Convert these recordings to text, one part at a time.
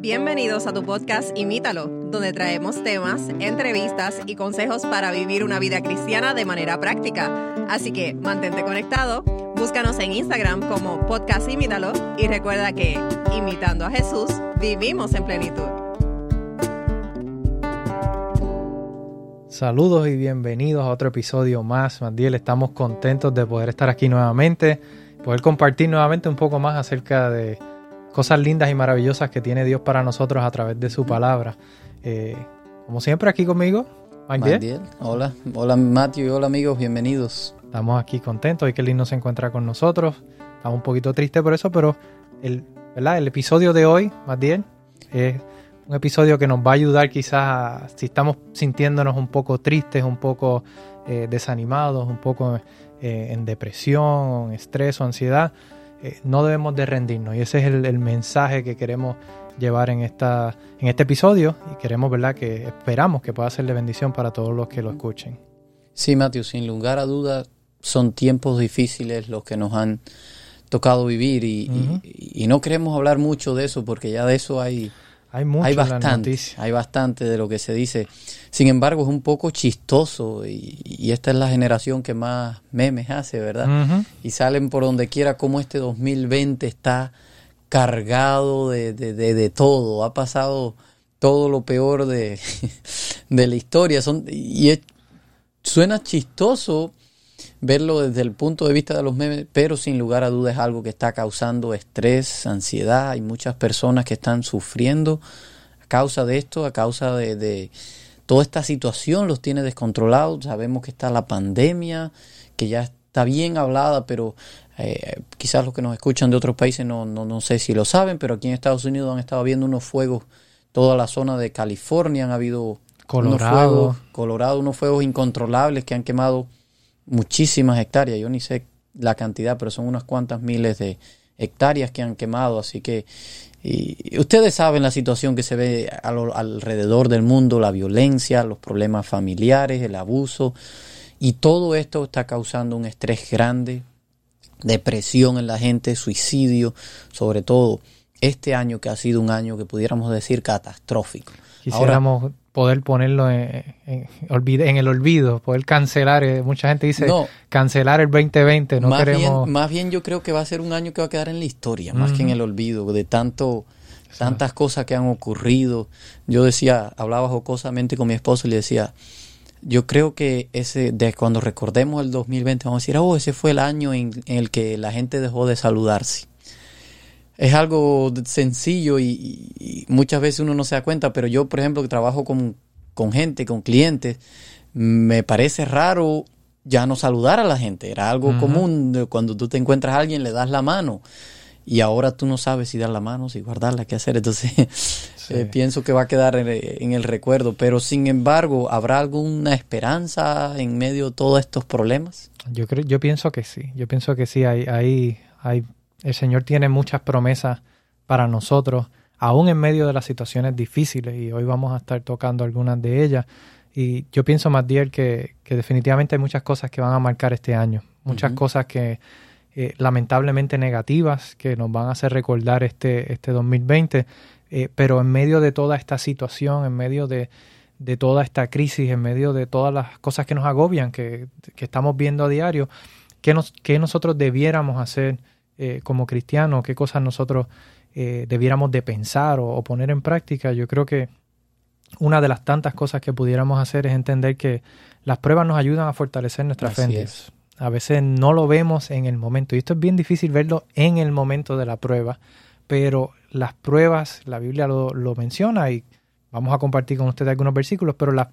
Bienvenidos a tu podcast Imítalo, donde traemos temas, entrevistas y consejos para vivir una vida cristiana de manera práctica. Así que mantente conectado, búscanos en Instagram como podcast Imítalo y recuerda que, imitando a Jesús, vivimos en plenitud. Saludos y bienvenidos a otro episodio más. Mandiel, estamos contentos de poder estar aquí nuevamente, poder compartir nuevamente un poco más acerca de cosas lindas y maravillosas que tiene Dios para nosotros a través de su palabra. Eh, como siempre, aquí conmigo, Mandiel. Hola, hola Matthew y hola amigos, bienvenidos. Estamos aquí contentos y que lindo se encuentra con nosotros. Estamos un poquito tristes por eso, pero el, ¿verdad? el episodio de hoy, Mandiel, es un episodio que nos va a ayudar quizás si estamos sintiéndonos un poco tristes, un poco eh, desanimados, un poco eh, en depresión, estrés o ansiedad eh, no debemos de rendirnos. Y ese es el, mensaje que queremos llevar en, esta, en este episodio y queremos, ¿verdad?, que esperamos que pueda ser de bendición para todos los que lo escuchen. Sí, Matthew, sin lugar a dudas son tiempos difíciles los que nos han tocado vivir y no queremos hablar mucho de eso porque ya de eso hay hay, hay bastante, hay bastante de lo que se dice. Sin embargo, es un poco chistoso y, esta es la generación que más memes hace, ¿verdad? Y salen por donde quiera como este 2020 está cargado de, de, de, todo. Ha pasado todo lo peor de, de la historia. Son, y suena chistoso verlo desde el punto de vista de los memes, pero sin lugar a dudas es algo que está causando estrés, ansiedad. Hay muchas personas que están sufriendo a causa de esto, a causa de, toda esta situación, los tiene descontrolados. Sabemos que está la pandemia, que ya está bien hablada, pero eh, quizás los que nos escuchan de otros países no, no, no sé si lo saben, pero aquí en Estados Unidos han estado viendo unos fuegos, toda la zona de California han habido Colorado. unos fuegos, Colorado, unos fuegos incontrolables que han quemado muchísimas hectáreas, yo ni sé la cantidad, pero son unas cuantas miles de hectáreas que han quemado, así que y ustedes saben la situación que se ve alrededor del mundo, la violencia, los problemas familiares, el abuso, y todo esto está causando un estrés grande, depresión en la gente, suicidio, sobre todo este año que ha sido un año que pudiéramos decir catastrófico. Quisiéramos poder ponerlo en, en, el olvido, poder cancelar. Eh, mucha gente dice cancelar el 2020, no más queremos... Bien, más bien yo creo que va a ser un año que va a quedar en la historia, más que en el olvido, de tanto tantas cosas que han ocurrido. Yo decía, hablaba jocosamente con mi esposo y le decía, yo creo que ese de cuando recordemos el 2020 vamos a decir, oh, ese fue el año en el que la gente dejó de saludarse es algo sencillo y, muchas veces uno no se da cuenta, pero yo, por ejemplo, que trabajo con, gente, con clientes, me parece raro ya no saludar a la gente. Era algo común cuando tú te encuentras a alguien, le das la mano y ahora tú no sabes si dar la mano, si guardarla, qué hacer. Entonces, eh, pienso que va a quedar en, el recuerdo. Pero sin embargo, ¿habrá alguna esperanza en medio de todos estos problemas? Yo creo, yo pienso que sí. Yo pienso que sí. Hay, hay, hay el Señor tiene muchas promesas para nosotros, aún en medio de las situaciones difíciles, y hoy vamos a estar tocando algunas de ellas. Y yo pienso, Matiel, que, que definitivamente hay muchas cosas que van a marcar este año, muchas cosas que eh, lamentablemente negativas, que nos van a hacer recordar este, este 2020, eh, pero en medio de toda esta situación, en medio de, de, toda esta crisis, en medio de todas las cosas que nos agobian, que, que estamos viendo a diario, ¿qué, nos, qué nosotros debiéramos hacer eh, como cristianos, qué cosas nosotros eh, debiéramos de pensar o, poner en práctica, yo creo que una de las tantas cosas que pudiéramos hacer es entender que las pruebas nos ayudan a fortalecer nuestra fe A veces no lo vemos en el momento, y esto es bien difícil verlo en el momento de la prueba, pero las pruebas, la Biblia lo, menciona y vamos a compartir con ustedes algunos versículos, pero las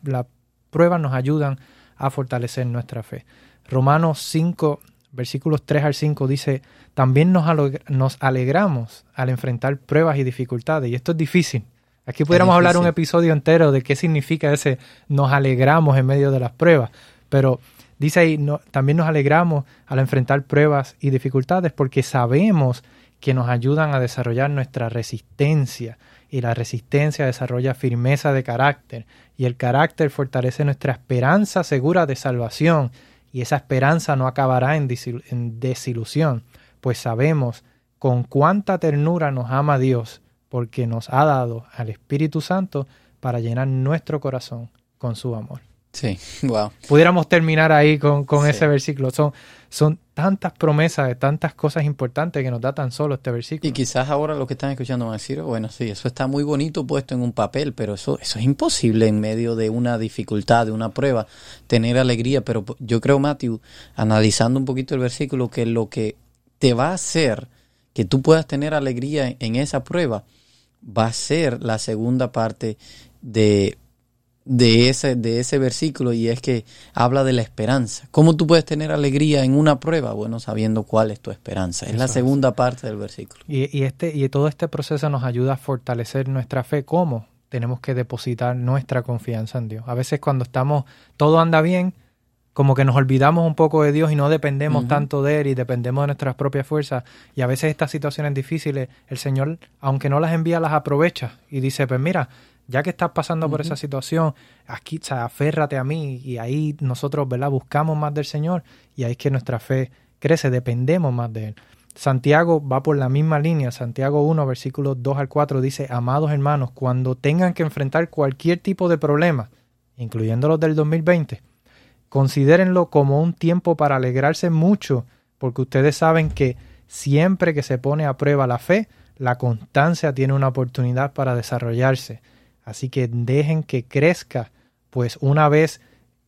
pruebas nos ayudan a fortalecer nuestra fe. Romanos 5, versículos 3 al 5 dice, también nos, nos alegramos al enfrentar pruebas y dificultades. Y esto es difícil. Aquí pudiéramos hablar un episodio entero de qué significa ese nos alegramos en medio de las pruebas. Pero dice ahí, no, también nos alegramos al enfrentar pruebas y dificultades porque sabemos que nos ayudan a desarrollar nuestra resistencia. Y la resistencia desarrolla firmeza de carácter. Y el carácter fortalece nuestra esperanza segura de salvación y esa esperanza no acabará en, desilusión, pues sabemos con cuánta ternura nos ama Dios porque nos ha dado al Espíritu Santo para llenar nuestro corazón con su amor. Sí, wow. Pudiéramos terminar ahí con, ese versículo. Son, son tantas promesas de tantas cosas importantes que nos da tan solo este versículo. Y quizás ahora lo que están escuchando van a decir, bueno, sí, eso está muy bonito puesto en un papel, pero eso, eso es imposible en medio de una dificultad, de una prueba, tener alegría. Pero yo creo, Matthew, analizando un poquito el versículo, que lo que te va a hacer que tú puedas tener alegría en esa prueba va a ser la segunda parte de de ese, de ese versículo y es que habla de la esperanza. ¿Cómo tú puedes tener alegría en una prueba? Bueno, sabiendo cuál es tu esperanza. Es la segunda parte del versículo. Y, este, y todo este proceso nos ayuda a fortalecer nuestra fe. ¿Cómo? Tenemos que depositar nuestra confianza en Dios. A veces cuando estamos, todo anda bien, como que nos olvidamos un poco de Dios y no dependemos tanto de Él y dependemos de nuestras propias fuerzas. Y a veces estas situaciones difíciles, el Señor, aunque no las envía, las aprovecha y dice, pues mira, ya que estás pasando por esa situación, aquí, o aférrate a mí y ahí nosotros, ¿verdad? Buscamos más del Señor y ahí es que nuestra fe crece, dependemos más de Él. Santiago va por la misma línea. Santiago 1, versículos 2 al 4 dice, amados hermanos, cuando tengan que enfrentar cualquier tipo de problema, incluyendo los del 2020, considérenlo como un tiempo para alegrarse mucho, porque ustedes saben que siempre que se pone a prueba la fe, la constancia tiene una oportunidad para desarrollarse. Así que dejen que crezca, pues una vez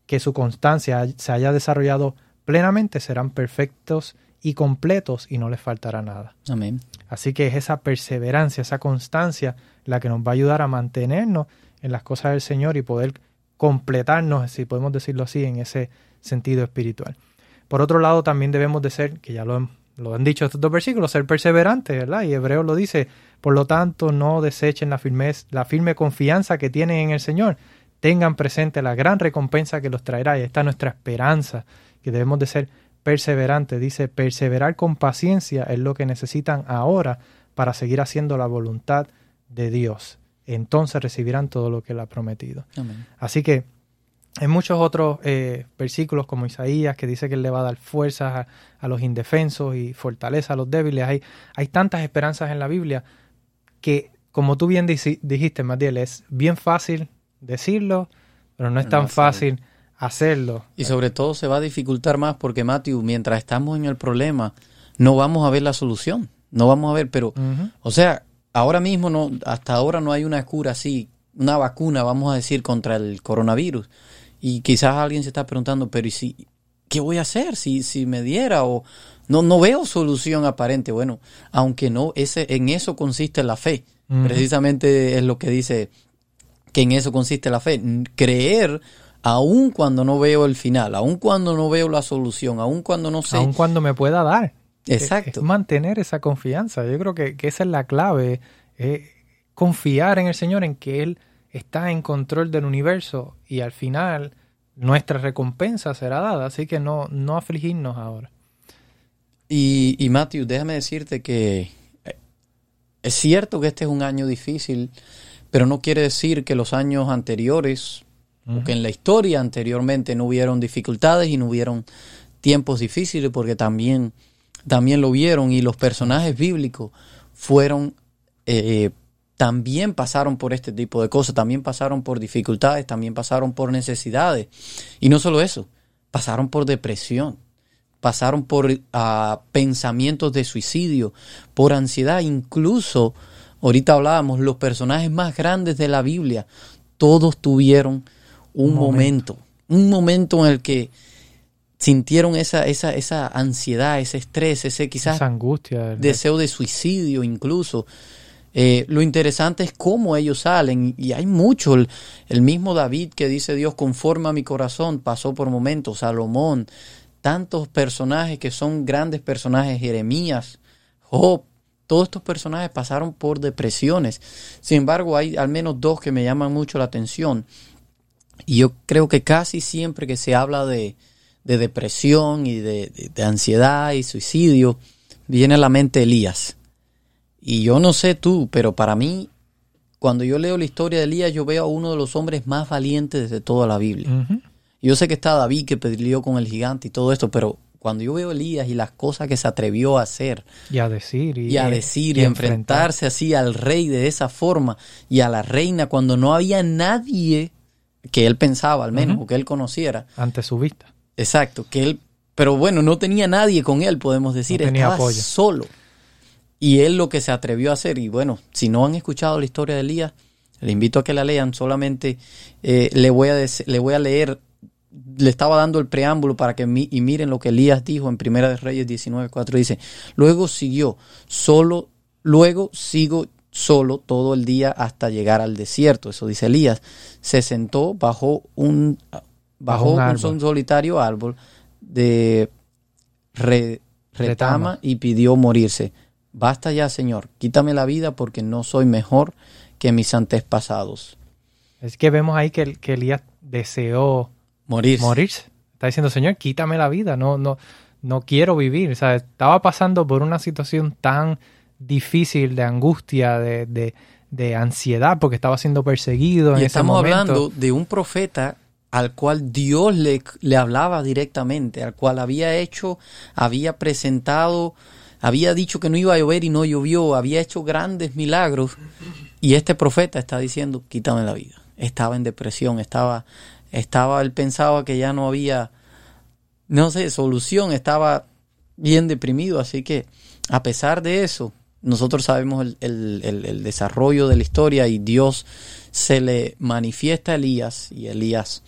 que su constancia se haya desarrollado plenamente, serán perfectos y completos y no les faltará nada. Amén. Así que es esa perseverancia, esa constancia la que nos va a ayudar a mantenernos en las cosas del Señor y poder completarnos, si podemos decirlo así, en ese sentido espiritual. Por otro lado, también debemos de ser, que ya lo, lo han dicho estos dos versículos, ser perseverantes, ¿verdad? Y Hebreo lo dice, por lo tanto, no desechen la, firmez, la firme confianza que tienen en el Señor. Tengan presente la gran recompensa que los traerá. Y esta es nuestra esperanza, que debemos de ser perseverantes. Dice, perseverar con paciencia es lo que necesitan ahora para seguir haciendo la voluntad de Dios. Entonces recibirán todo lo que Él ha prometido. Así que hay muchos otros eh, versículos como Isaías que dice que Él le va a dar fuerzas a, los indefensos y fortaleza a los débiles. Hay, hay tantas esperanzas en la Biblia que, como tú bien dijiste, Matiel, es bien fácil decirlo, pero no es tan fácil hacerlo. Y sobre todo se va a dificultar más porque, Matthew, mientras estamos en el problema, no vamos a ver la solución. No vamos a ver, pero, o sea, ahora mismo, no, hasta ahora no hay una cura así, una vacuna, vamos a decir, contra el coronavirus. Y quizás alguien se está preguntando, pero ¿y si, qué voy a hacer si, si me diera? O no, no veo solución aparente. Bueno, aunque no, ese, en eso consiste la fe. Precisamente es lo que dice que en eso consiste la fe. Creer aun cuando no veo el final, aun cuando no veo la solución, aun cuando no sé. Aun cuando me pueda dar. Exacto. mantener esa confianza. Yo creo que, esa es la clave. confiar en el Señor, en que Él está en control del universo y al final nuestra recompensa será dada. Así que no, no afligirnos ahora. Y, y Matthew, déjame decirte que eh, es cierto que este es un año difícil, pero no quiere decir que los años anteriores, o que en la historia anteriormente no hubieron dificultades y no hubieron tiempos difíciles, porque también, también lo vieron y los personajes bíblicos fueron, eh, también pasaron por este tipo de cosas, también pasaron por dificultades, también pasaron por necesidades. Y no solo eso, pasaron por depresión pasaron por ah, pensamientos de suicidio, por ansiedad, incluso, ahorita hablábamos, los personajes más grandes de la Biblia, todos tuvieron un, momento. un momento en el que sintieron esa, esa, esa ansiedad, ese estrés, ese quizás angustia, deseo de suicidio incluso. Eh, lo interesante es cómo ellos salen y hay mucho. El, el, mismo David que dice Dios conforma mi corazón pasó por momentos, Salomón, tantos personajes que son grandes personajes, Jeremías, Job, todos estos personajes pasaron por depresiones. Sin embargo, hay al menos dos que me llaman mucho la atención. Y yo creo que casi siempre que se habla de, depresión y de, ansiedad y suicidio, viene a la mente Elías. Y yo no sé tú, pero para mí, cuando yo leo la historia de Elías, yo veo a uno de los hombres más valientes de toda la Biblia. Yo sé que está David que peleó con el gigante y todo esto, pero cuando yo veo a Elías y las cosas que se atrevió a hacer. Y a decir. Y, a decir y, enfrentarse así al rey de esa forma y a la reina cuando no había nadie que él pensaba al menos o que él conociera. Ante su vista. Exacto, que él, pero bueno, no tenía nadie con él, podemos decir, tenía estaba solo. Y él lo que se atrevió a hacer, y bueno, si no han escuchado la historia de Elías, le invito a que la lean, solamente eh, le, voy a le voy a leer le estaba dando el preámbulo para que y miren lo que Elías dijo en Primera de Reyes 19:4 dice, "Luego siguió solo luego sigo solo todo el día hasta llegar al desierto." Eso dice Elías. Se sentó bajo un bajo, un, solitario árbol de retama y pidió morirse. Basta ya, Señor, quítame la vida porque no soy mejor que mis antepasados. Es que vemos ahí que, que Elías deseó Morirse. Morirse. Está diciendo, Señor, quítame la vida, no, no, no quiero vivir. O sea, estaba pasando por una situación tan difícil de angustia, de, de, ansiedad, porque estaba siendo perseguido. Y en estamos hablando de un profeta al cual Dios le, le hablaba directamente, al cual había hecho, había presentado, había dicho que no iba a llover y no llovió, había hecho grandes milagros. Y este profeta está diciendo, quítame la vida. Estaba en depresión, estaba estaba, él pensaba que ya no había, no sé, solución, estaba bien deprimido, así que a pesar de eso, nosotros sabemos el, el, desarrollo de la historia y Dios se le manifiesta a Elías y Elías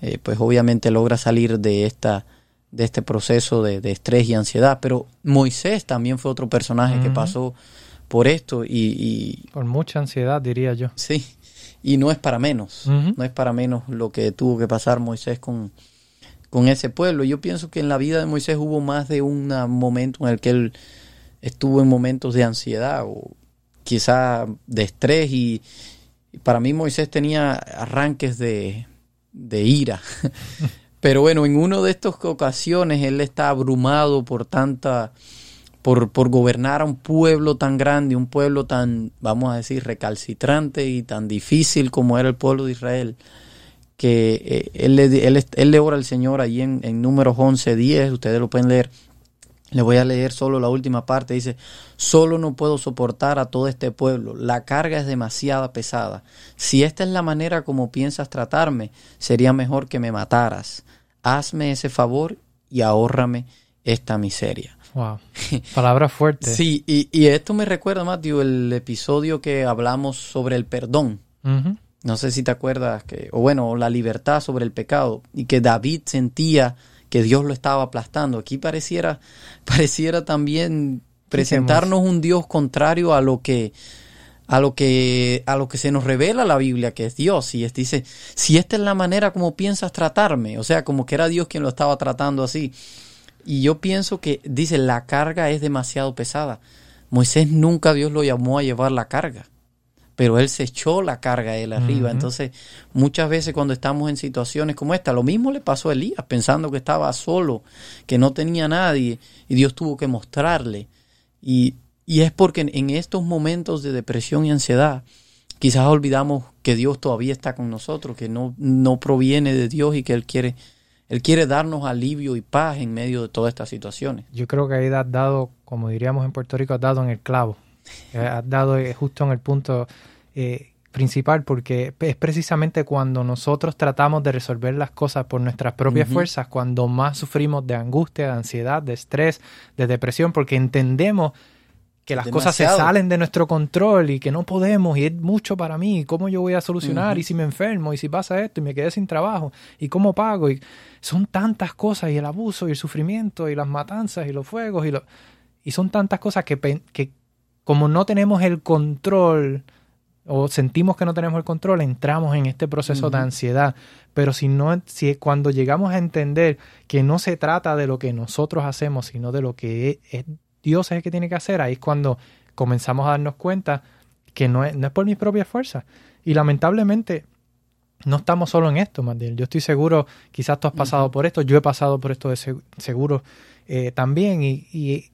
eh, pues obviamente logra salir de esta de este proceso de, estrés y ansiedad. Pero Moisés también fue otro personaje que pasó por esto y, y, por mucha ansiedad diría yo. Sí y no es para menos, no es para menos lo que tuvo que pasar Moisés con, con ese pueblo. Yo pienso que en la vida de Moisés hubo más de un momento en el que él estuvo en momentos de ansiedad o quizá de estrés y, para mí Moisés tenía arranques de, de ira. Pero bueno, en una de estas ocasiones él está abrumado por tanta por, por gobernar a un pueblo tan grande, un pueblo tan, vamos a decir, recalcitrante y tan difícil como era el pueblo de Israel, que él, le, él, él, le ora al Señor ahí en, en números 11, 10, ustedes lo pueden leer. Le voy a leer solo la última parte. Dice, solo no puedo soportar a todo este pueblo. La carga es demasiado pesada. Si esta es la manera como piensas tratarme, sería mejor que me mataras. Hazme ese favor y ahórrame esta miseria. Wow. Palabras fuertes. sí, y, esto me recuerda, Matthew, el episodio que hablamos sobre el perdón. No sé si te acuerdas, que, o bueno, la libertad sobre el pecado, y que David sentía que Dios lo estaba aplastando. Aquí pareciera, pareciera también presentarnos un Dios contrario a lo que a lo que a lo que se nos revela la Biblia que es Dios y es, dice si esta es la manera como piensas tratarme o sea como que era Dios quien lo estaba tratando así y yo pienso que, dice, la carga es demasiado pesada. Moisés nunca Dios lo llamó a llevar la carga, pero él se echó la carga él arriba. Entonces, muchas veces cuando estamos en situaciones como esta, lo mismo le pasó a Elías, pensando que estaba solo, que no tenía nadie, y Dios tuvo que mostrarle. Y, y es porque en, estos momentos de depresión y ansiedad, quizás olvidamos que Dios todavía está con nosotros, que no, no proviene de Dios y que Él quiere él quiere darnos alivio y paz en medio de todas estas situaciones. Yo creo que ahí has dado, como diríamos en Puerto Rico, has dado en el clavo. Eh, has dado eh, justo en el punto eh, principal porque es precisamente cuando nosotros tratamos de resolver las cosas por nuestras propias fuerzas, cuando más sufrimos de angustia, de ansiedad, de estrés, de depresión, porque entendemos que las cosas se salen de nuestro control y que no podemos y es mucho para mí, ¿cómo yo voy a solucionar? Y si me enfermo y si pasa esto y me quedé sin trabajo y cómo pago y son tantas cosas y el abuso y el sufrimiento y las matanzas y los fuegos y lo, y son tantas cosas que, que como no tenemos el control o sentimos que no tenemos el control, entramos en este proceso de ansiedad. Pero si no, si cuando llegamos a entender que no se trata de lo que nosotros hacemos, sino de lo que es Dios es el que tiene que hacer, ahí es cuando comenzamos a darnos cuenta que no es, no es por mis propias fuerzas. Y lamentablemente no estamos solo en esto, Mandiel. Yo estoy seguro, quizás tú has pasado por esto, yo he pasado por esto de seguro eh, también. Y,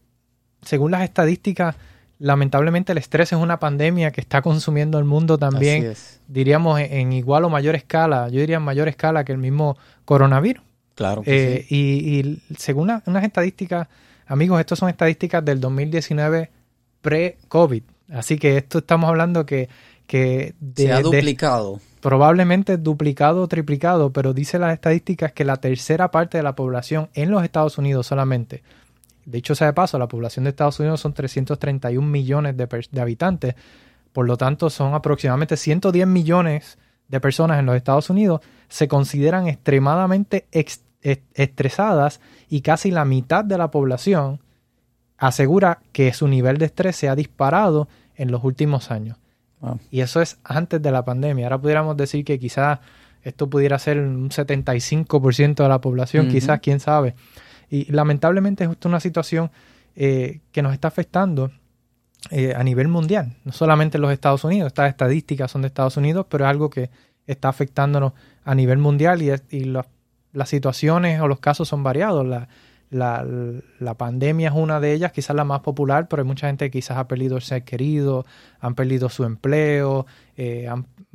según las estadísticas, lamentablemente el estrés es una pandemia que está consumiendo el mundo también, diríamos en igual o mayor escala, yo diría en mayor escala que el mismo coronavirus. Claro. Eh, y, según unas estadísticas, amigos, estas son estadísticas del 2019 pre-COVID. Así que esto estamos hablando que... que Se ha duplicado. probablemente duplicado o triplicado, pero dice las estadísticas que la tercera parte de la población en los Estados Unidos solamente, de hecho sea de paso, la población de Estados Unidos son 331 millones de, de habitantes, por lo tanto son aproximadamente 110 millones de personas en los Estados Unidos, se consideran extremadamente estresadas y casi la mitad de la población asegura que su nivel de estrés se ha disparado en los últimos años. Y eso es antes de la pandemia. Ahora pudiéramos decir que quizás esto pudiera ser un 75% de la población, quizás, quién sabe. Y lamentablemente es justo una situación eh, que nos está afectando eh, a nivel mundial, no solamente en los Estados Unidos. Estas estadísticas son de Estados Unidos, pero es algo que está afectándonos a nivel mundial y, y las situaciones o los casos son variados. La, la, la, pandemia es una de ellas, quizás la más popular, pero hay mucha gente que quizás ha perdido el ser querido, han perdido su empleo, eh,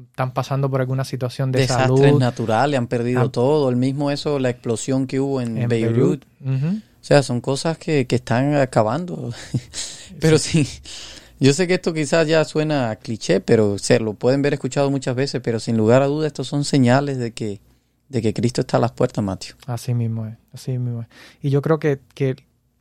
están pasando por alguna situación de Desastres salud. naturales, han perdido todo. El mismo eso, la explosión que hubo en, Beirut. O sea, son cosas que, que están acabando. pero sí. Yo sé que esto quizás ya suena cliché, pero se lo pueden ver escuchado muchas veces, pero sin lugar a dudas estos son señales de que de que Cristo está a las puertas, Mateo. Así mismo es, así mismo es. Y yo creo que, que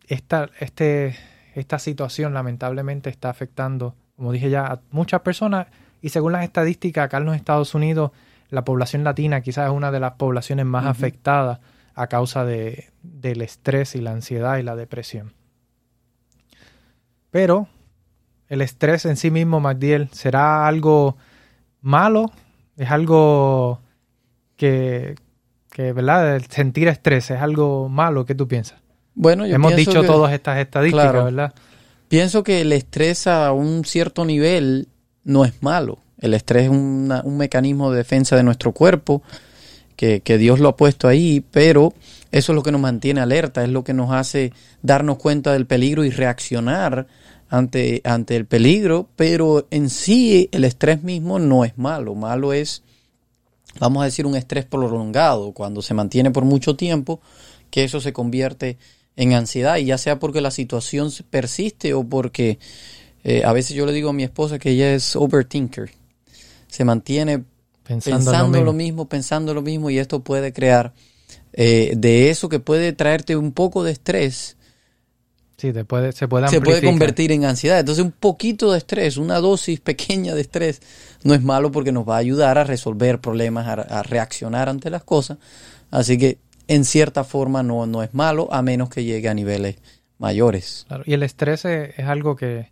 esta, este, esta situación lamentablemente está afectando, como dije ya, a muchas personas y según las estadísticas acá en los Estados Unidos, la población latina quizás es una de las poblaciones más afectadas a causa de, del estrés y la ansiedad y la depresión. Pero el estrés en sí mismo, Magdiel, ¿será algo malo? ¿Es algo que, que, ¿verdad? El sentir estrés es algo malo. ¿Qué tú piensas? Bueno, Hemos dicho todas estas estadísticas, ¿verdad? Pienso que el estrés a un cierto nivel no es malo. El estrés es un mecanismo de defensa de nuestro cuerpo que, que, Dios lo ha puesto ahí, pero eso es lo que nos mantiene alerta, es lo que nos hace darnos cuenta del peligro y reaccionar ante, ante el peligro, pero en sí el estrés mismo no es malo. Malo es vamos a decir, un estrés prolongado, cuando se mantiene por mucho tiempo, que eso se convierte en ansiedad, y ya sea porque la situación persiste o porque eh, a veces yo le digo a mi esposa que ella es overthinker, se mantiene pensando, lo, mismo. pensando lo mismo, y esto puede crear eh, de eso que puede traerte un poco de estrés, Sí, puede, se puede Se puede convertir en ansiedad. Entonces, un poquito de estrés, una dosis pequeña de estrés, no es malo porque nos va a ayudar a resolver problemas, a, reaccionar ante las cosas. Así que, en cierta forma, no, no es malo, a menos que llegue a niveles mayores. y el estrés es, algo que,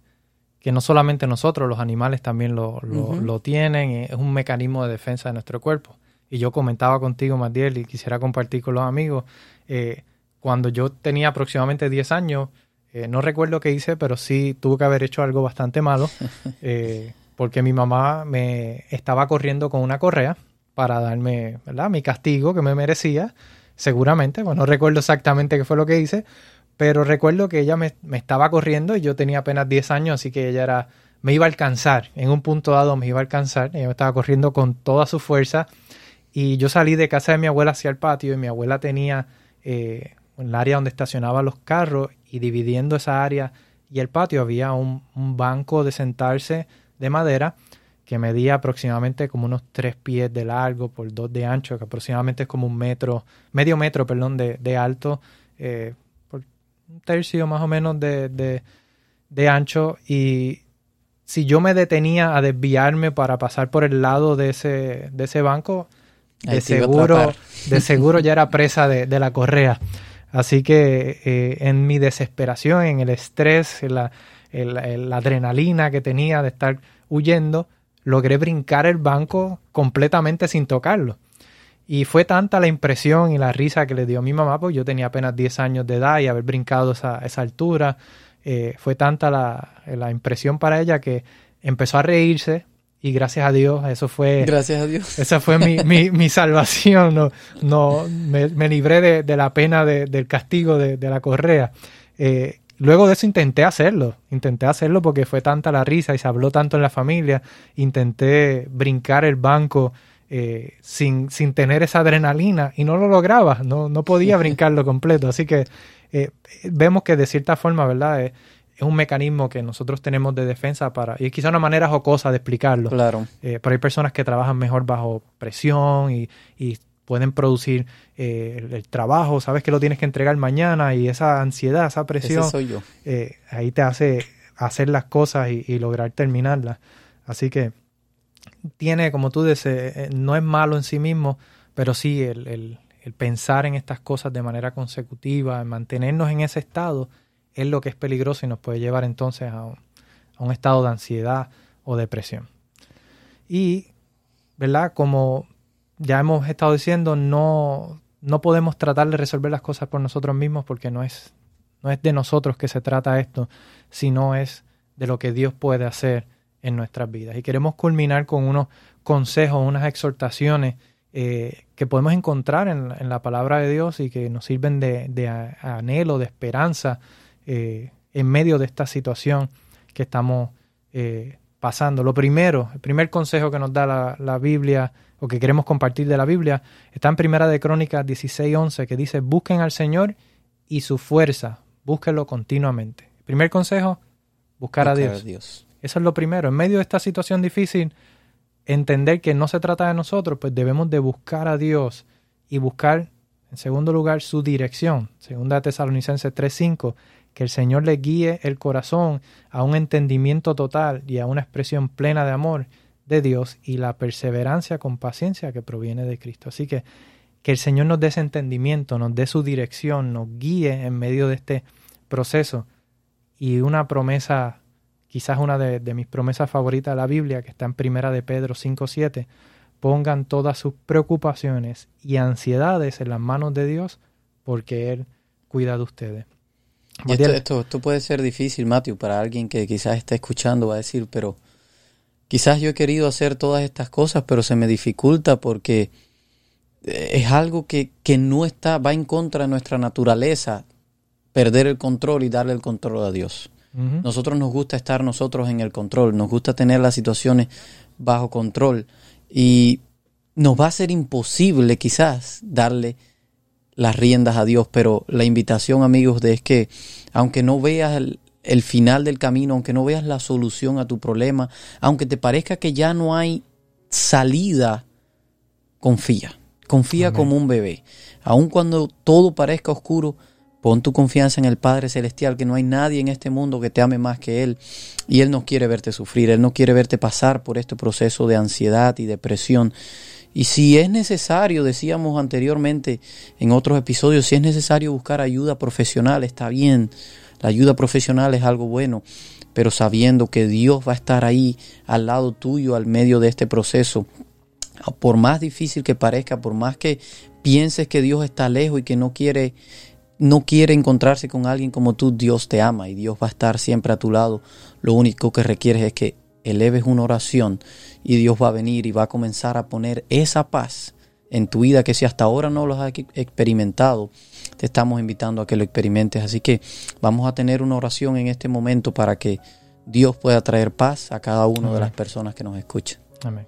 no solamente nosotros, los animales también lo, lo, tienen, es un mecanismo de defensa de nuestro cuerpo. Y yo comentaba contigo, Matiel, y quisiera compartir con los amigos, eh, cuando yo tenía aproximadamente 10 años, eh, no recuerdo qué hice, pero sí tuve que haber hecho algo bastante malo, eh, porque mi mamá me estaba corriendo con una correa para darme ¿verdad? mi castigo que me merecía, seguramente, bueno, no recuerdo exactamente qué fue lo que hice, pero recuerdo que ella me, estaba corriendo y yo tenía apenas 10 años, así que ella era, me iba a alcanzar, en un punto dado me iba a alcanzar, ella me estaba corriendo con toda su fuerza. Y yo salí de casa de mi abuela hacia el patio y mi abuela tenía eh, el área donde estacionaba los carros y dividiendo esa área y el patio había un, banco de sentarse de madera que medía aproximadamente como unos tres pies de largo por dos de ancho, que aproximadamente es como un metro, medio metro, perdón, de, alto, eh, por un tercio más o menos de, de, ancho. Y si yo me detenía a desviarme para pasar por el lado de ese, de ese banco, de seguro, de seguro ya era presa de, de la correa. Así que eh, en mi desesperación, en el estrés, en la, adrenalina que tenía de estar huyendo, logré brincar el banco completamente sin tocarlo. Y fue tanta la impresión y la risa que le dio mi mamá, pues yo tenía apenas 10 años de edad y haber brincado esa, esa altura. Eh, fue tanta la, la, impresión para ella que empezó a reírse, y gracias a Dios, eso fue... Gracias a Dios. Esa fue mi, mi, mi salvación, no, no, me, me libré de, de, la pena de, del castigo de, de la correa. Eh, luego de eso intenté hacerlo, intenté hacerlo porque fue tanta la risa y se habló tanto en la familia, intenté brincar el banco eh, sin, sin, tener esa adrenalina y no lo lograba, no, no podía brincarlo completo. Así que eh, vemos que de cierta forma, ¿verdad? Es, un mecanismo que nosotros tenemos de defensa para, y es quizá una manera jocosa de explicarlo. Claro. Eh, pero hay personas que trabajan mejor bajo presión y, y pueden producir el, trabajo, sabes que lo tienes que entregar mañana y esa ansiedad, esa presión, Ese soy yo. ahí te hace hacer las cosas y, y lograr terminarlas. Así que tiene, como tú dices, eh, no es malo en sí mismo, pero sí el, pensar en estas cosas de manera consecutiva, mantenernos en ese estado, es lo que es peligroso y nos puede llevar entonces a un, estado de ansiedad o depresión. Y, ¿verdad? Como ya hemos estado diciendo, no, no podemos tratar de resolver las cosas por nosotros mismos porque no es, no es de nosotros que se trata esto, sino es de lo que Dios puede hacer en nuestras vidas. Y queremos culminar con unos consejos, unas exhortaciones eh, que podemos encontrar en, la palabra de Dios y que nos sirven de, anhelo, de esperanza eh, en medio de esta situación que estamos eh, pasando. Lo primero, el primer consejo que nos da la, la, Biblia o que queremos compartir de la Biblia está en Primera de Crónicas 16:11 que dice, busquen al Señor y su fuerza, búsquenlo continuamente. El primer consejo, buscar, a Dios. Eso es lo primero. En medio de esta situación difícil, entender que no se trata de nosotros, pues debemos de buscar a Dios y buscar, en segundo lugar, su dirección. Segunda Tesalonicenses 3.5, que el Señor le guíe el corazón a un entendimiento total y a una expresión plena de amor de Dios y la perseverancia con paciencia que proviene de Cristo. Así que que el Señor nos dé ese entendimiento, nos dé su dirección, nos guíe en medio de este proceso y una promesa quizás una de, mis promesas favoritas de la Biblia, que está en Primera de Pedro 5.7, pongan todas sus preocupaciones y ansiedades en las manos de Dios, porque Él cuida de ustedes. Esto, esto, puede ser difícil, Matthew, para alguien que quizás esté escuchando, va a decir, pero quizás yo he querido hacer todas estas cosas, pero se me dificulta porque eh, es algo que, que no está, va en contra de nuestra naturaleza, perder el control y darle el control a Dios. Nosotros nos gusta estar nosotros en el control, nos gusta tener las situaciones bajo control y nos va a ser imposible quizás darle las riendas a Dios, pero la invitación amigos de es que aunque no veas el, el final del camino, aunque no veas la solución a tu problema, aunque te parezca que ya no hay salida, confía. Confía como un bebé. Aun cuando todo parezca oscuro, Pon tu confianza en el Padre Celestial, que no hay nadie en este mundo que te ame más que Él. Y Él no quiere verte sufrir, Él no quiere verte pasar por este proceso de ansiedad y depresión. Y si es necesario, decíamos anteriormente en otros episodios, si es necesario buscar ayuda profesional, está bien. La ayuda profesional es algo bueno, pero sabiendo que Dios va a estar ahí al lado tuyo, al medio de este proceso. Por más difícil que parezca, por más que pienses que Dios está lejos y que no quiere no quiere encontrarse con alguien como tú, Dios te ama y Dios va a estar siempre a tu lado. Lo único que requieres es que eleves una oración y Dios va a venir y va a comenzar a poner esa paz en tu vida que si hasta ahora no lo has experimentado, te estamos invitando a que lo experimentes. Así que vamos a tener una oración en este momento para que Dios pueda traer paz a cada una de las personas que nos escuchan. Amén.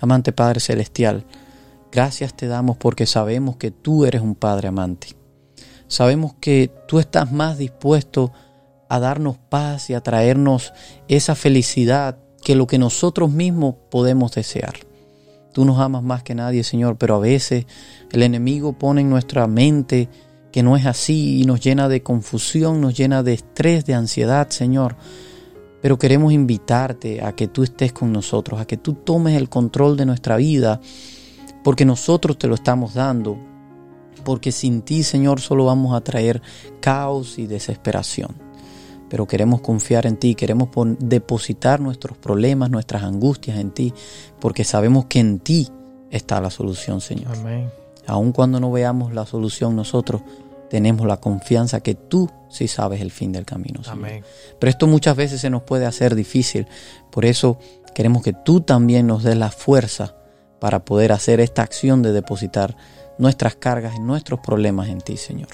Amante Padre Celestial, Gracias te damos porque sabemos que tú eres un Padre amante. Sabemos que tú estás más dispuesto a darnos paz y a traernos esa felicidad que lo que nosotros mismos podemos desear. Tú nos amas más que nadie, Señor, pero a veces el enemigo pone en nuestra mente que no es así y nos llena de confusión, nos llena de estrés, de ansiedad, Señor. Pero queremos invitarte a que tú estés con nosotros, a que tú tomes el control de nuestra vida porque nosotros te lo estamos dando, porque sin ti, Señor, solo vamos a traer caos y desesperación. Pero queremos confiar en ti, queremos depositar nuestros problemas, nuestras angustias en ti, porque sabemos que en ti está la solución, Señor. Amén. Aun cuando no veamos la solución nosotros, tenemos la confianza que tú sí sabes el fin del camino. Señor. Amén. Pero esto muchas veces se nos puede hacer difícil. Por eso queremos que tú también nos des la fuerza para poder hacer esta acción de depositar nuestras cargas y nuestros problemas en ti, Señor.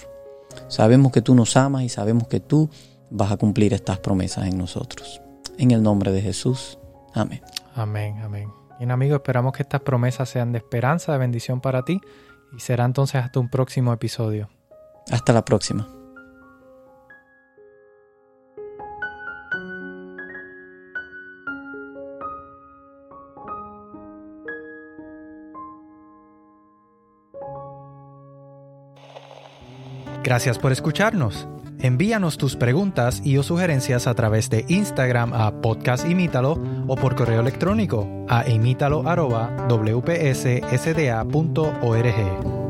Sabemos que tú nos amas y sabemos que tú vas a cumplir estas promesas en nosotros. En el nombre de Jesús. Amén. Amén, amén. Bien amigos, esperamos que estas promesas sean de esperanza, de bendición para ti y será entonces hasta un próximo episodio. Hasta la próxima. Gracias por escucharnos. Envíanos tus preguntas y o sugerencias a través de Instagram a Podcast Imítalo o por correo electrónico a imítalo.wpssda.org.